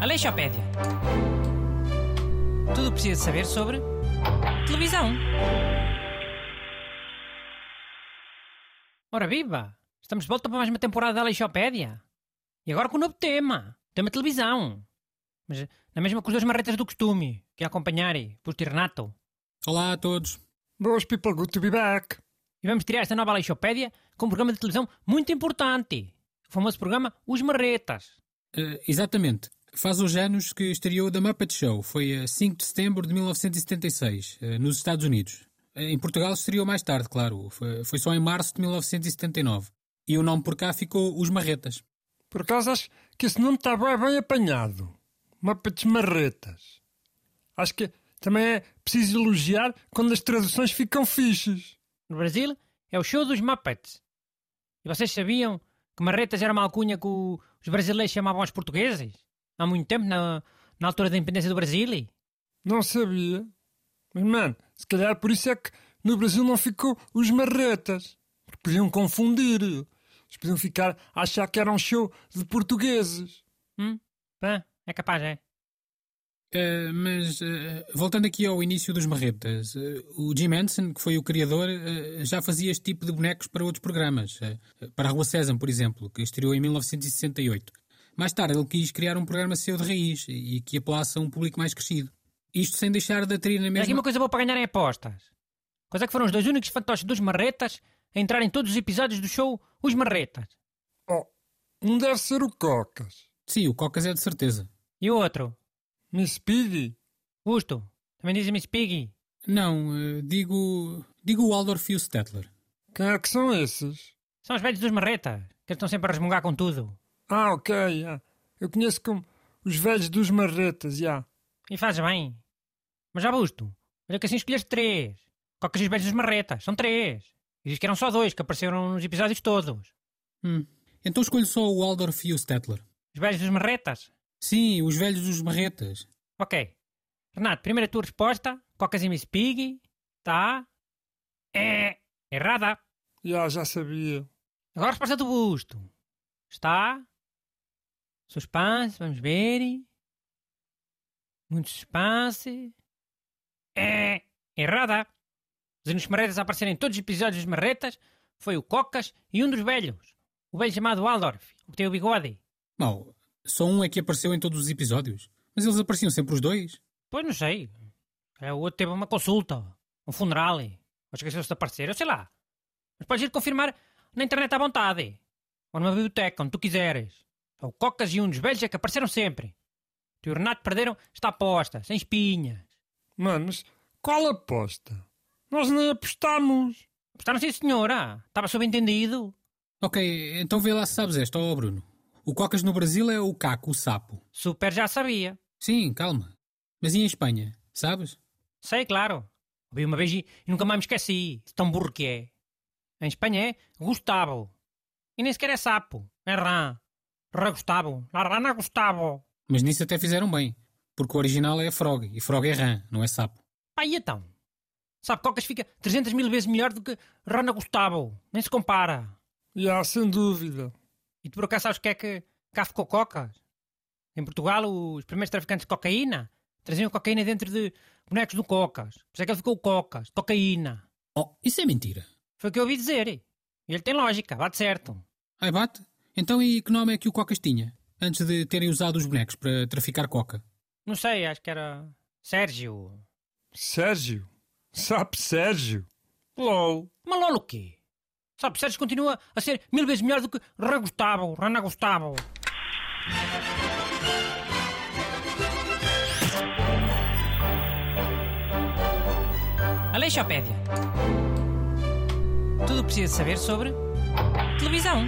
Aleixopédia. Tudo o que precisa saber sobre televisão. Ora viva! Estamos de volta para mais uma temporada da Aleixopédia. E agora com um novo tema. Tema televisão. Mas na mesma com as duas marretas do costume. Que acompanhar, Pusto e Renato. Olá a todos. Boas people, good to be back. E vamos tirar esta nova Aleixopédia com um programa de televisão muito importante. O famoso programa Os Marretas. Uh, exatamente. Faz hoje anos que estreou The Muppet Show. Foi a 5 de setembro de 1976, uh, nos Estados Unidos. Uh, em Portugal estreou mais tarde, claro. Foi, foi só em março de 1979. E o nome por cá ficou Os Marretas. Por acaso acho que esse nome está bem, bem apanhado. Muppets Marretas. Acho que também é preciso elogiar quando as traduções ficam fixes. No Brasil é o show dos Muppets. E vocês sabiam que Marretas era uma alcunha que os brasileiros chamavam aos portugueses? Há muito tempo, na, na altura da independência do Brasil? Não sabia. Mas, mano, se calhar por isso é que no Brasil não ficou os Marretas. Porque podiam confundir. Eles podiam ficar a achar que era um show de portugueses. Hum? Pá, é capaz, é. Uh, mas, uh, voltando aqui ao início dos Marretas, uh, o Jim Henson, que foi o criador, já fazia este tipo de bonecos para outros programas. para a Rua Sésamo, por exemplo, que estreou em 1968. Mais tarde, ele quis criar um programa seu de raiz e que apelasse a um público mais crescido. Isto sem deixar de atrair na mesma... aqui uma coisa boa para ganhar em apostas. Quais é que foram os dois únicos fantoches dos Marretas a entrar em todos os episódios do show Os Marretas? Oh, um deve ser o Cocas. Sim, o Cocas é de certeza. E o outro? Miss Piggy? Gusto, também dizem Miss Piggy? Não, uh, digo. digo o Waldorf e o Stettler. Quem é que são esses? São os velhos dos marretas, que estão sempre a resmungar com tudo. Ah, ok, yeah. eu conheço como os velhos dos marretas, já. Yeah. E fazes bem. Mas já busto, olha que assim escolheste três. Cocas e os velhos dos marretas, são três. E diz que eram só dois, que apareceram nos episódios todos. Hum. Então escolho só o Waldorf e o Stettler. Os velhos dos marretas? Sim, os velhos dos marretas. Ok. Renato, primeira tua resposta. Cocas e Miss Piggy. Tá. É. Errada. Já, já sabia. Agora a resposta do busto. Está. Suspense, vamos ver. Muito suspense. É. Errada. Os únicos marretas a aparecerem em todos os episódios dos marretas foi o Cocas e um dos velhos. O velho chamado Waldorf, o que tem o bigode. Não, só um é que apareceu em todos os episódios. Mas eles apareciam sempre os dois. Pois não sei. É, o outro teve uma consulta, um funeral. Ou esqueceu-se de aparecer, eu sei lá. Mas podes ir confirmar na internet à vontade. Ou numa biblioteca, onde tu quiseres. O Cocas e um dos velhos é que apareceram sempre. Tu e o Renato perderam esta aposta, sem espinhas. Mano, mas qual aposta? Nós nem apostamos. Apostaram sim, senhora. Estava subentendido. Ok, então vê lá se sabes esta, ó oh Bruno. O Cocas no Brasil é o caco, o sapo. Super já sabia. Sim, calma. Mas e em Espanha? Sabes? Sei, claro. Ouvi uma vez e nunca mais me esqueci. Tão burro que é. Em Espanha é Gustavo. E nem sequer é sapo. É rã. Rã Gustavo. La rana Gustavo. Mas nisso até fizeram bem. Porque o original é frog. E frog é rã, não é sapo. Pá, e então? Sabe, Cocas fica 300 mil vezes melhor do que Rana Gustavo. Nem se compara. Já, sem dúvida. E tu por acaso sabes o que é que cá ficou cocas? Em Portugal, os primeiros traficantes de cocaína traziam cocaína dentro de bonecos do cocas. Por isso é que ele ficou cocas, cocaína. Oh, isso é mentira. Foi o que eu ouvi dizer. E ele tem lógica, bate certo. Ai, bate? Então e que nome é que o Cocas tinha? Antes de terem usado os bonecos para traficar coca? Não sei, acho que era Sérgio. Sérgio? Sabe Sérgio? LOL. Mas LOL o quê? Sabe, Sérgio continua a ser mil vezes melhor do que Rã Gustavo, Rana Gustavo. Aleixopédia. Tudo precisa saber sobre televisão.